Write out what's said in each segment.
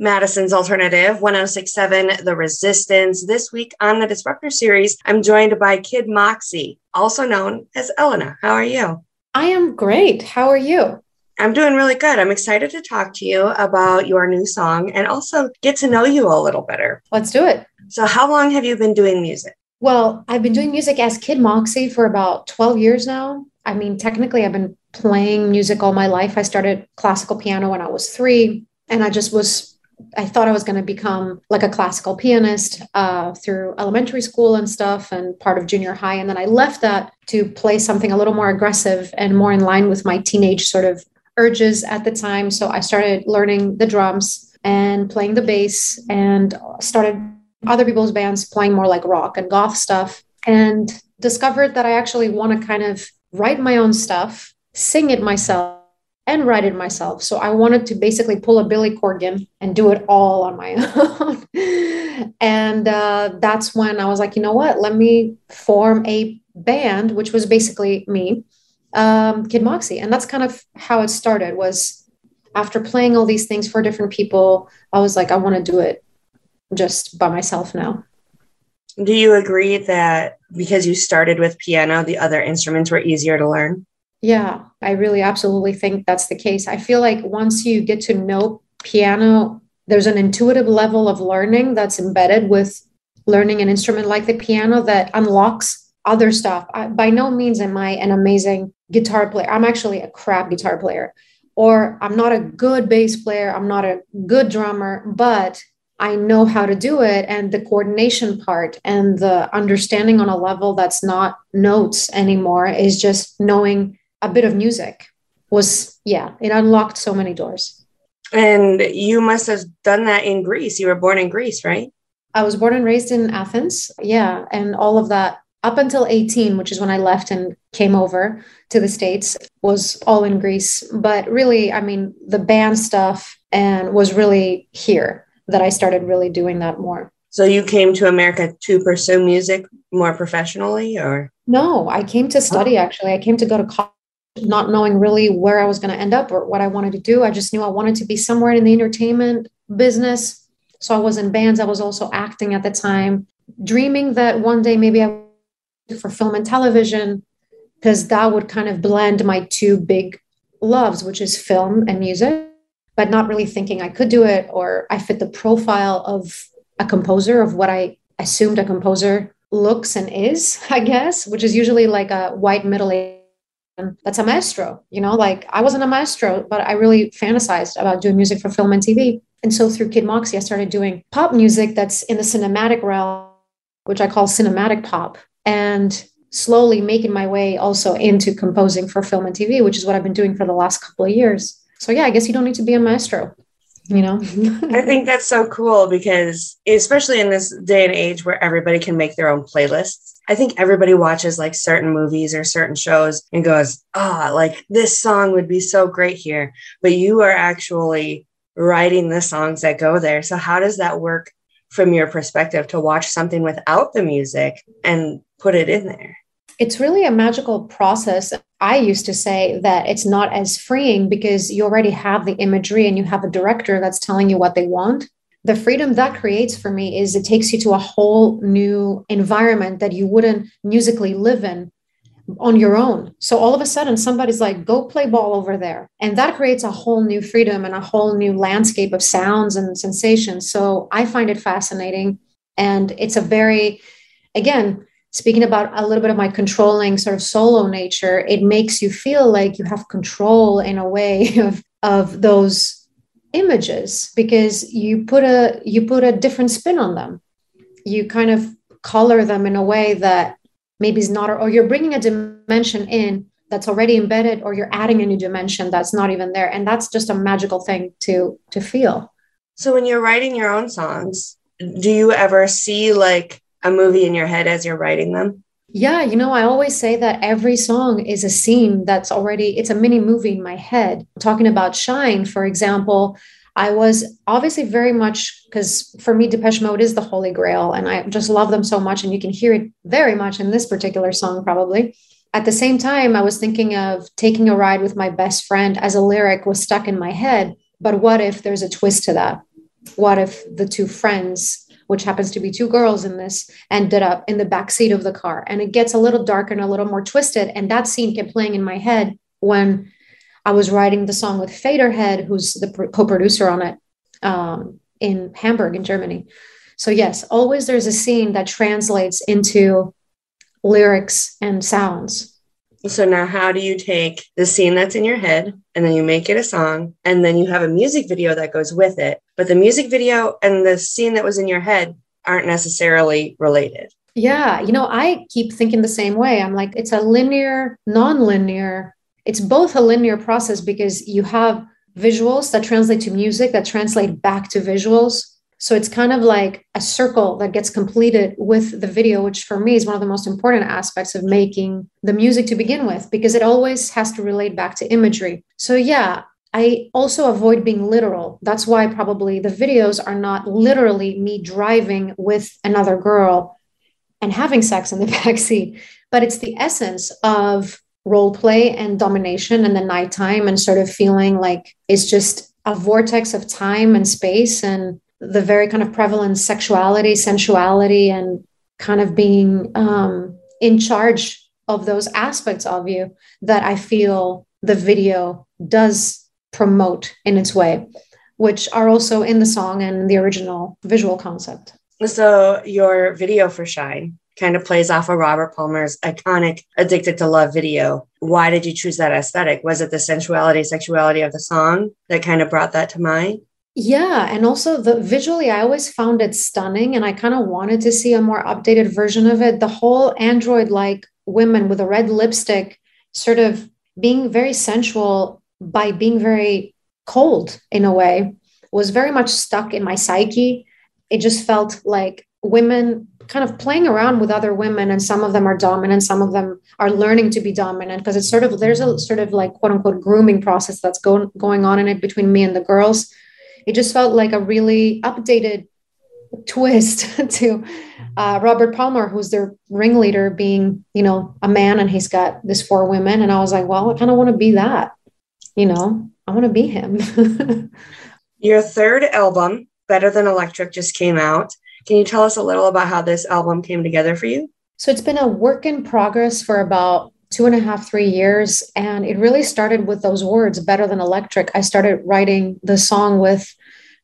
Madison's Alternative, 1067 The Resistance. This week on the Disruptor series, I'm joined by Kid Moxie, also known as Elena. How are you? I am great. How are you? I'm doing really good. I'm excited to talk to you about your new song and also get to know you a little better. Let's do it. So, how long have you been doing music? Well, I've been doing music as Kid Moxie for about 12 years now. I mean, technically, I've been playing music all my life. I started classical piano when I was three, and I just was I thought I was going to become like a classical pianist uh, through elementary school and stuff and part of junior high. And then I left that to play something a little more aggressive and more in line with my teenage sort of urges at the time. So I started learning the drums and playing the bass and started other people's bands playing more like rock and goth stuff and discovered that I actually want to kind of write my own stuff, sing it myself and write it myself. So I wanted to basically pull a Billy Corgan and do it all on my own. and uh, that's when I was like, you know what? Let me form a band, which was basically me, um, Kid Moxie. And that's kind of how it started. Was after playing all these things for different people, I was like, I want to do it just by myself now. Do you agree that because you started with piano, the other instruments were easier to learn? Yeah, I really absolutely think that's the case. I feel like once you get to know piano, there's an intuitive level of learning that's embedded with learning an instrument like the piano that unlocks other stuff. I, by no means am I an amazing guitar player. I'm actually a crap guitar player, or I'm not a good bass player. I'm not a good drummer, but I know how to do it. And the coordination part and the understanding on a level that's not notes anymore is just knowing a bit of music was yeah it unlocked so many doors. And you must have done that in greece. You were born in greece right? I was born and raised in athens yeah and all of that up until 18 which is when i left and came over to the states was all in greece. But really i mean the band stuff and was really here that i started really doing that more. So you came to america to pursue music more professionally or? No i came to study oh. actually. I came to go to college not knowing really where I was going to end up or what I wanted to do. I just knew I wanted to be somewhere in the entertainment business. So I was in bands. I was also acting at the time, dreaming that one day maybe I would for film and television, because that would kind of blend my two big loves, which is film and music, but not really thinking I could do it or I fit the profile of a composer of what I assumed a composer looks and is, I guess, which is usually like a white middle aged that's a maestro you know like i wasn't a maestro but i really fantasized about doing music for film and tv and so through kid moxie i started doing pop music that's in the cinematic realm which i call cinematic pop and slowly making my way also into composing for film and tv which is what i've been doing for the last couple of years. So yeah i guess you don't need to be a maestro you know? I think that's so cool because especially in this day and age where everybody can make their own playlists I think everybody watches like certain movies or certain shows and goes, ah, oh, like this song would be so great here. But you are actually writing the songs that go there. So, how does that work from your perspective to watch something without the music and put it in there? It's really a magical process. I used to say that it's not as freeing because you already have the imagery and you have a director that's telling you what they want the freedom that creates for me is it takes you to a whole new environment that you wouldn't musically live in on your own. So all of a sudden, somebody's like, go play ball over there. And that creates a whole new freedom and a whole new landscape of sounds and sensations. So I find it fascinating. And it's a very, again, speaking about a little bit of my controlling sort of solo nature, it makes you feel like you have control in a way of, of those images because you put a you put a different spin on them. You kind of color them in a way that maybe is not or you're bringing a dimension in that's already embedded or you're adding a new dimension that's not even there. And that's just a magical thing to to feel. So when you're writing your own songs do you ever see like a movie in your head as you're writing them yeah, you know, I always say that every song is a scene that's already, it's a mini movie in my head. Talking about Shine, for example, I was obviously very much, because for me, Depeche Mode is the holy grail, and I just love them so much. And you can hear it very much in this particular song, probably. At the same time, I was thinking of taking a ride with my best friend as a lyric was stuck in my head. But what if there's a twist to that? what if the two friends which happens to be two girls in this ended up in the back seat of the car. And it gets a little darker and a little more twisted. And that scene kept playing in my head when i was writing the song with faderhead who's the co-producer on it um, in hamburg in germany. So yes always there's a scene that translates into lyrics and sounds so now how do you take the scene that's in your head and then you make it a song and then you have a music video that goes with it. But the music video and the scene that was in your head aren't necessarily related. Yeah, you know, I keep thinking the same way. I'm like it's a linear, non-linear. It's both a linear process because you have visuals that translate to music that translate back to visuals so it's kind of like a circle that gets completed with the video, which for me is one of the most important aspects of making the music to begin with, because it always has to relate back to imagery. So, yeah, I also avoid being literal. That's why probably the videos are not literally me driving with another girl and having sex in the backseat, but it's the essence of role play and domination and the nighttime and sort of feeling like it's just a vortex of time and space and the very kind of prevalent sexuality, sensuality, and kind of being um, in charge of those aspects of you that I feel the video does promote in its way, which are also in the song and the original visual concept. So, your video for Shine kind of plays off of Robert Palmer's iconic Addicted to Love video. Why did you choose that aesthetic? Was it the sensuality, sexuality of the song that kind of brought that to mind? Yeah, and also the visually, I always found it stunning, and I kind of wanted to see a more updated version of it. The whole android-like women with a red lipstick, sort of being very sensual by being very cold in a way, was very much stuck in my psyche. It just felt like women kind of playing around with other women and some of them are dominant some of them are learning to be dominant because it's sort of there's a sort of like quote unquote grooming process that's going going on in it between me and the girls it just felt like a really updated twist to uh, Robert Palmer, who's their ringleader, being, you know, a man and he's got this four women. And I was like, well, I kind of want to be that, you know, I want to be him. Your third album, Better Than Electric, just came out. Can you tell us a little about how this album came together for you? So it's been a work in progress for about two and a half, three years. And it really started with those words, better than electric. I started writing the song with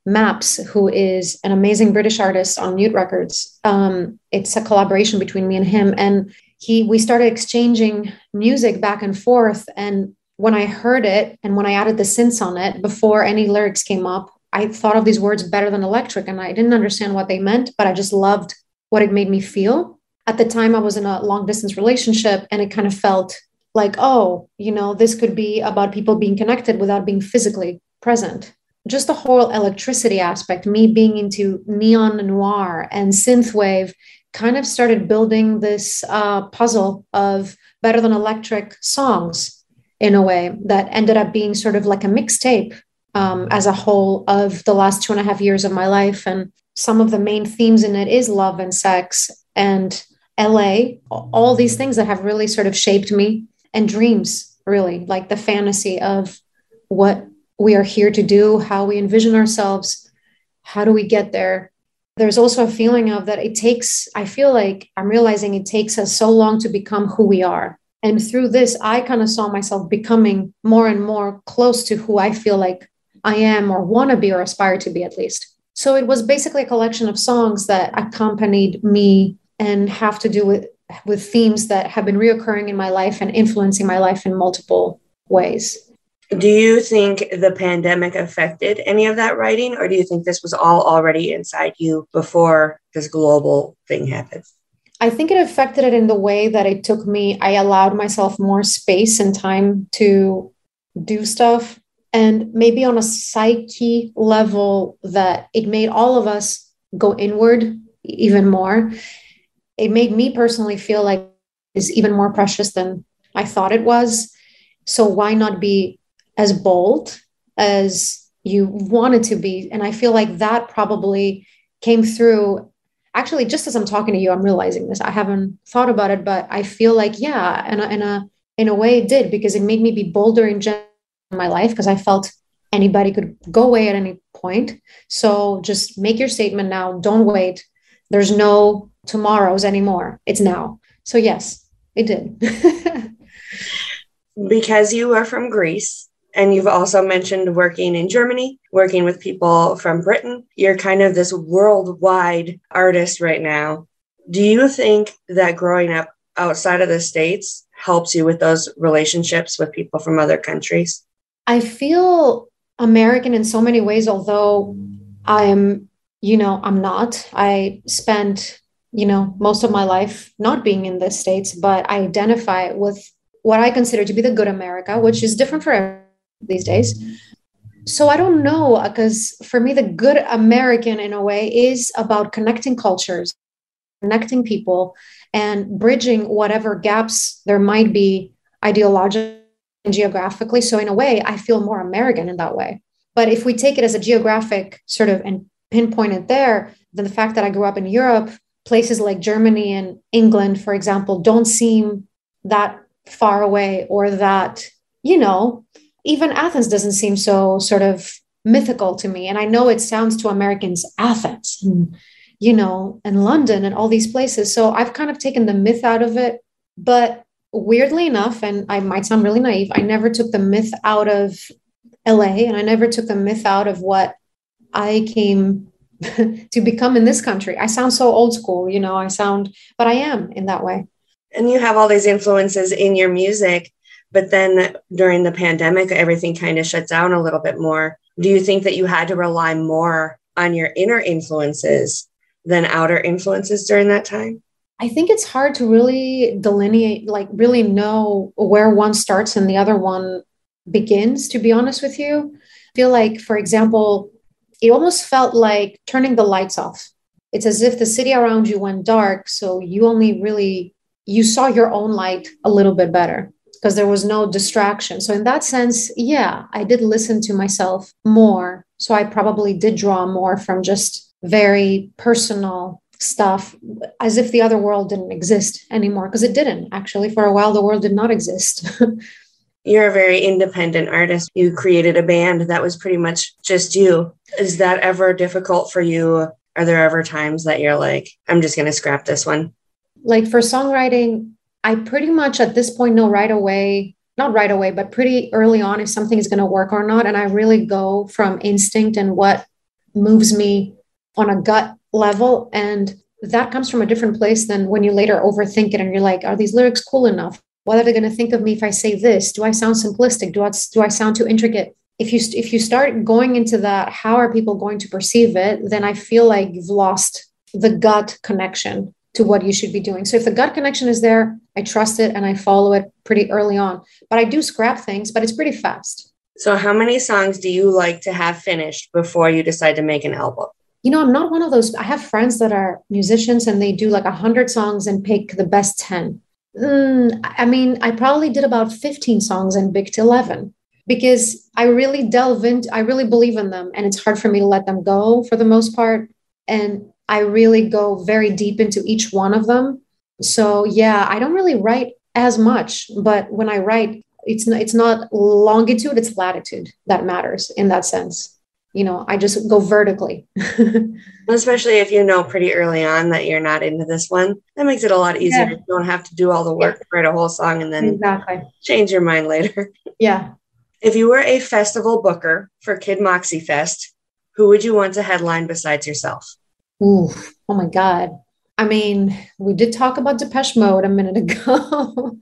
Maps, who is an amazing British artist on Mute Records. Um, it's a collaboration between me and him. And he we started exchanging music back and forth. And when I heard it and when I added the synths on it before any lyrics came up, I thought of these words better than electric. And I didn't understand what they meant, but I just loved what it made me feel at the time I was in a long distance relationship and it kind of felt like, oh, you know, this could be about people being connected without being physically present. Just the whole electricity aspect, me being into neon noir and synthwave, kind of started building this uh, puzzle of better than electric songs in a way that ended up being sort of like a mixtape um, as a whole of the last two and a half years of my life. And some of the main themes in it is love and sex and LA, all these things that have really sort of shaped me and dreams, really, like the fantasy of what we are here to do, how we envision ourselves, how do we get there. There's also a feeling of that it takes, I feel like I'm realizing it takes us so long to become who we are. And through this, I kind of saw myself becoming more and more close to who I feel like I am or want to be or aspire to be at least. So it was basically a collection of songs that accompanied me and have to do with with themes that have been reoccurring in my life and influencing my life in multiple ways. Do you think the pandemic affected any of that writing, or do you think this was all already inside you before this global thing happened? I think it affected it in the way that it took me, I allowed myself more space and time to do stuff. And maybe on a psyche level, that it made all of us go inward even more it made me personally feel like is even more precious than I thought it was. So why not be as bold as you wanted to be? And I feel like that probably came through. Actually, just as I'm talking to you, I'm realizing this. I haven't thought about it, but I feel like yeah, in a in a in a way it did because it made me be bolder in general in my life because I felt anybody could go away at any point. So just make your statement now. Don't wait. There's no tomorrows anymore. It's now. So, yes, it did. because you are from Greece and you've also mentioned working in Germany, working with people from Britain, you're kind of this worldwide artist right now. Do you think that growing up outside of the States helps you with those relationships with people from other countries? I feel American in so many ways, although I am, you know, I'm not. I spent, you know, most of my life not being in the States, but I identify with what I consider to be the good America, which is different for these days. So I don't know, because for me, the good American in a way is about connecting cultures, connecting people, and bridging whatever gaps there might be ideologically and geographically. So in a way, I feel more American in that way. But if we take it as a geographic sort of and pinpoint it there, then the fact that I grew up in Europe, places like Germany and England, for example, don't seem that far away or that, you know, even Athens doesn't seem so sort of mythical to me. And I know it sounds to Americans Athens and, you know, and London and all these places. So I've kind of taken the myth out of it. But weirdly enough, and I might sound really naive, I never took the myth out of LA and I never took the myth out of what I came to become in this country. I sound so old school, you know, I sound, but I am in that way. And you have all these influences in your music, but then during the pandemic, everything kind of shut down a little bit more. Do you think that you had to rely more on your inner influences than outer influences during that time? I think it's hard to really delineate, like, really know where one starts and the other one begins, to be honest with you. I feel like, for example, it almost felt like turning the lights off. It's as if the city around you went dark. So you only really you saw your own light a little bit better because there was no distraction. So in that sense, yeah, I did listen to myself more. So I probably did draw more from just very personal stuff as if the other world didn't exist anymore because it didn't actually for a while the world did not exist you're a very independent artist. You created a band that was pretty much just you. Is that ever difficult for you? Are there ever times that you're like i'm just going to scrap this one like for songwriting i pretty much at this point know right away not right away but pretty early on if something is going to work or not. And i really go from instinct and what moves me on a gut level. And that comes from a different place than when you later overthink it and you're like, are these lyrics cool enough? What are they going to think of me if I say this? Do I sound simplistic? Do I, do I sound too intricate? If you if you start going into that, how are people going to perceive it? Then I feel like you've lost the gut connection to what you should be doing. So if the gut connection is there, I trust it and I follow it pretty early on. But I do scrap things, but it's pretty fast. So how many songs do you like to have finished before you decide to make an album? you know, I'm not one of those. I have friends that are musicians and they do like a hundred songs and pick the best 10. Mm, I mean, I probably did about 15 songs and picked 11 because I really delve into, I really believe in them and it's hard for me to let them go for the most part. And I really go very deep into each one of them. So yeah, I don't really write as much, but when I write, it's not, it's not longitude, it's latitude that matters in that sense you know, I just go vertically. Especially if you know pretty early on that you're not into this one, that makes it a lot easier. Yeah. You don't have to do all the work, yeah. write a whole song, and then exactly. change your mind later. Yeah. If you were a festival booker for Kid Moxie Fest, who would you want to headline besides yourself? Ooh, oh my God. I mean, we did talk about Depeche Mode a minute ago.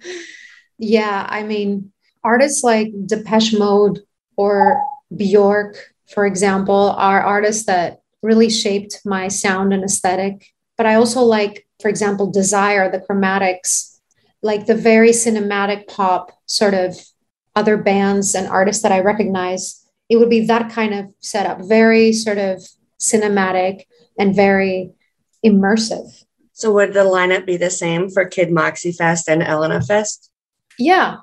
yeah, I mean, artists like Depeche Mode or Bjork for example, are artists that really shaped my sound and aesthetic. But I also like, for example, Desire, the chromatics, like the very cinematic pop sort of other bands and artists that I recognize. It would be that kind of setup, very sort of cinematic and very immersive. So would the lineup be the same for Kid Moxie Fest and Elena Fest? Yeah,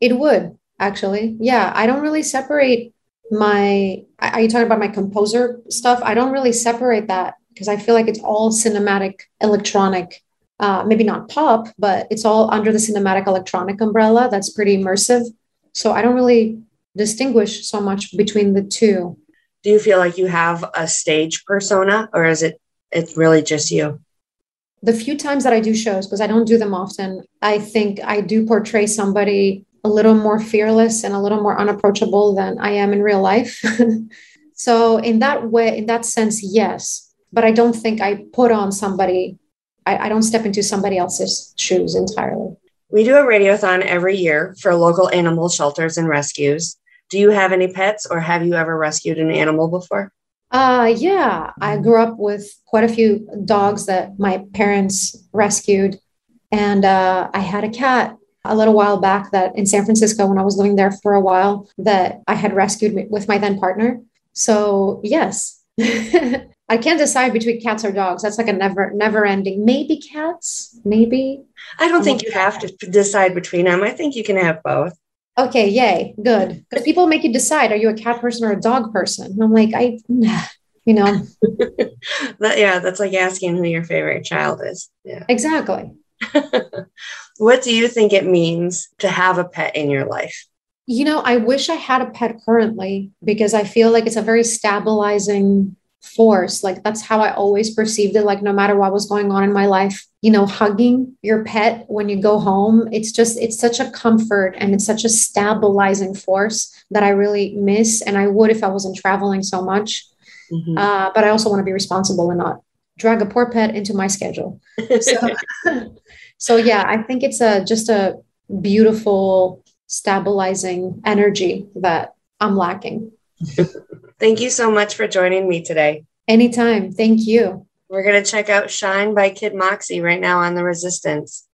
it would actually. Yeah, I don't really separate my are you talking about my composer stuff i don't really separate that because i feel like it's all cinematic electronic uh, maybe not pop but it's all under the cinematic electronic umbrella that's pretty immersive so i don't really distinguish so much between the two. Do you feel like you have a stage persona or is it it's really just you? The few times that I do shows, because I don't do them often, I think I do portray somebody a little more fearless and a little more unapproachable than I am in real life. so in that way, in that sense, yes. But I don't think I put on somebody, I, I don't step into somebody else's shoes entirely. We do a radiothon every year for local animal shelters and rescues. Do you have any pets or have you ever rescued an animal before? Uh, yeah, I grew up with quite a few dogs that my parents rescued. And uh, I had a cat a little while back that in San Francisco, when I was living there for a while, that I had rescued with my then partner. So, yes, I can't decide between cats or dogs. That's like a never, never ending. Maybe cats, maybe. I don't think you have to decide between them. I think you can have both. Okay, yay, good. Because people make you decide: are you a cat person or a dog person? And I'm like, I, you know. that, yeah, that's like asking who your favorite child is. Yeah, exactly. what do you think it means to have a pet in your life? You know, I wish I had a pet currently because I feel like it's a very stabilizing force. Like that's how I always perceived it. Like no matter what was going on in my life, you know, hugging your pet when you go home, it's just, it's such a comfort and it's such a stabilizing force that I really miss. And I would if I wasn't traveling so much. Mm-hmm. Uh, but I also want to be responsible and not drag a poor pet into my schedule. So, so yeah, I think it's a just a beautiful stabilizing energy that I'm lacking. Thank you so much for joining me today. Anytime. Thank you. We're going to check out Shine by Kid Moxie right now on the Resistance.